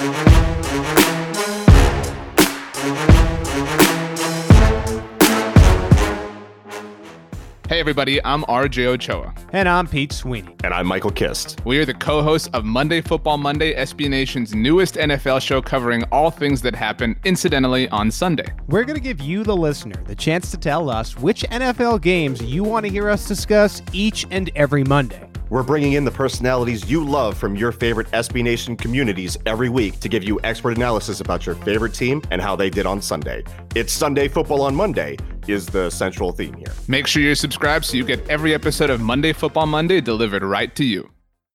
Hey everybody, I'm RJ Ochoa. And I'm Pete Sweeney. And I'm Michael Kist. We are the co-hosts of Monday Football Monday, SB Nation's newest NFL show covering all things that happen incidentally on Sunday. We're going to give you, the listener, the chance to tell us which NFL games you want to hear us discuss each and every Monday. We're bringing in the personalities you love from your favorite SB Nation communities every week to give you expert analysis about your favorite team and how they did on Sunday. It's Sunday Football on Monday is the central theme here. Make sure you're subscribed so you get every episode of Monday Football Monday delivered right to you.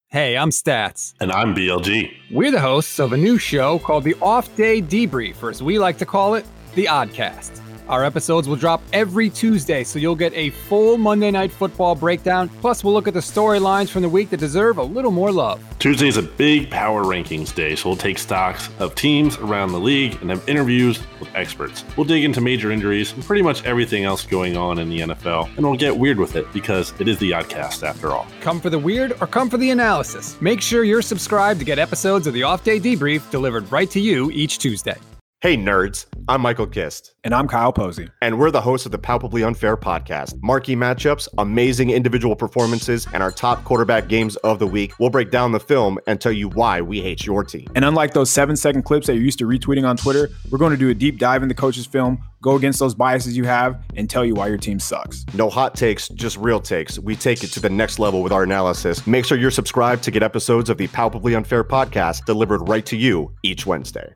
Hey, I'm Stats. And I'm BLG. We're the hosts of a new show called the Off Day Debrief, or as we like to call it, the Oddcast. Our episodes will drop every Tuesday, so you'll get a full Monday Night Football breakdown. Plus, we'll look at the storylines from the week that deserve a little more love. Tuesday is a big power rankings day, so we'll take stocks of teams around the league and have interviews with experts. We'll dig into major injuries and pretty much everything else going on in the NFL, and we'll get weird with it because it is the Oddcast after all. Come for the weird or come for the analysis. Make sure you're subscribed to get episodes of the Off Day Debrief delivered right to you each Tuesday. Hey, nerds. I'm Michael Kist. And I'm Kyle Posey. And we're the hosts of the Palpably Unfair podcast. Marquee matchups, amazing individual performances, and our top quarterback games of the week. We'll break down the film and tell you why we hate your team. And unlike those seven second clips that you're used to retweeting on Twitter, we're going to do a deep dive in the coach's film, go against those biases you have, and tell you why your team sucks. No hot takes, just real takes. We take it to the next level with our analysis. Make sure you're subscribed to get episodes of the Palpably Unfair podcast delivered right to you each Wednesday.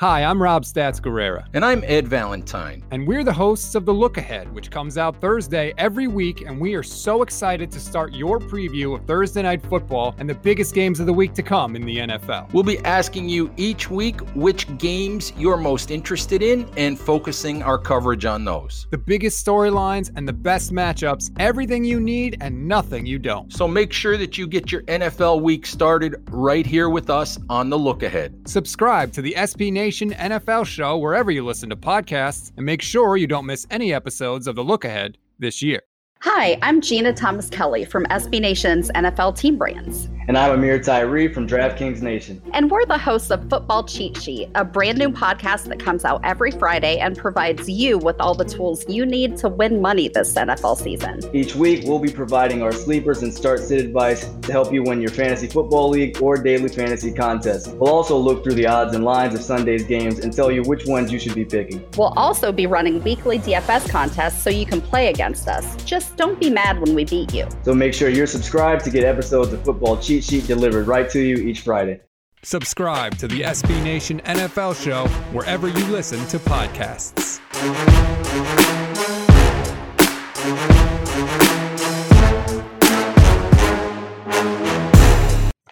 Hi, I'm Rob Stats Guerrera. And I'm Ed Valentine. And we're the hosts of The Look Ahead, which comes out Thursday every week. And we are so excited to start your preview of Thursday Night Football and the biggest games of the week to come in the NFL. We'll be asking you each week which games you're most interested in and focusing our coverage on those. The biggest storylines and the best matchups, everything you need and nothing you don't. So make sure that you get your NFL week started right here with us on The Look Ahead. Subscribe to the SB Nation Nation NFL show wherever you listen to podcasts, and make sure you don't miss any episodes of The Look Ahead this year. Hi, I'm Gina Thomas Kelly from SB Nation's NFL Team Brands. And I'm Amir Tyree from DraftKings Nation. And we're the hosts of Football Cheat Sheet, a brand new podcast that comes out every Friday and provides you with all the tools you need to win money this NFL season. Each week, we'll be providing our sleepers and start sit advice to help you win your fantasy football league or daily fantasy contest. We'll also look through the odds and lines of Sunday's games and tell you which ones you should be picking. We'll also be running weekly DFS contests so you can play against us. Just don't be mad when we beat you. So make sure you're subscribed to get episodes of Football Cheat cheat sheet delivered right to you each Friday. Subscribe to the SB Nation NFL show wherever you listen to podcasts.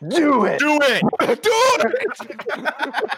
Do it! Do it! Do it!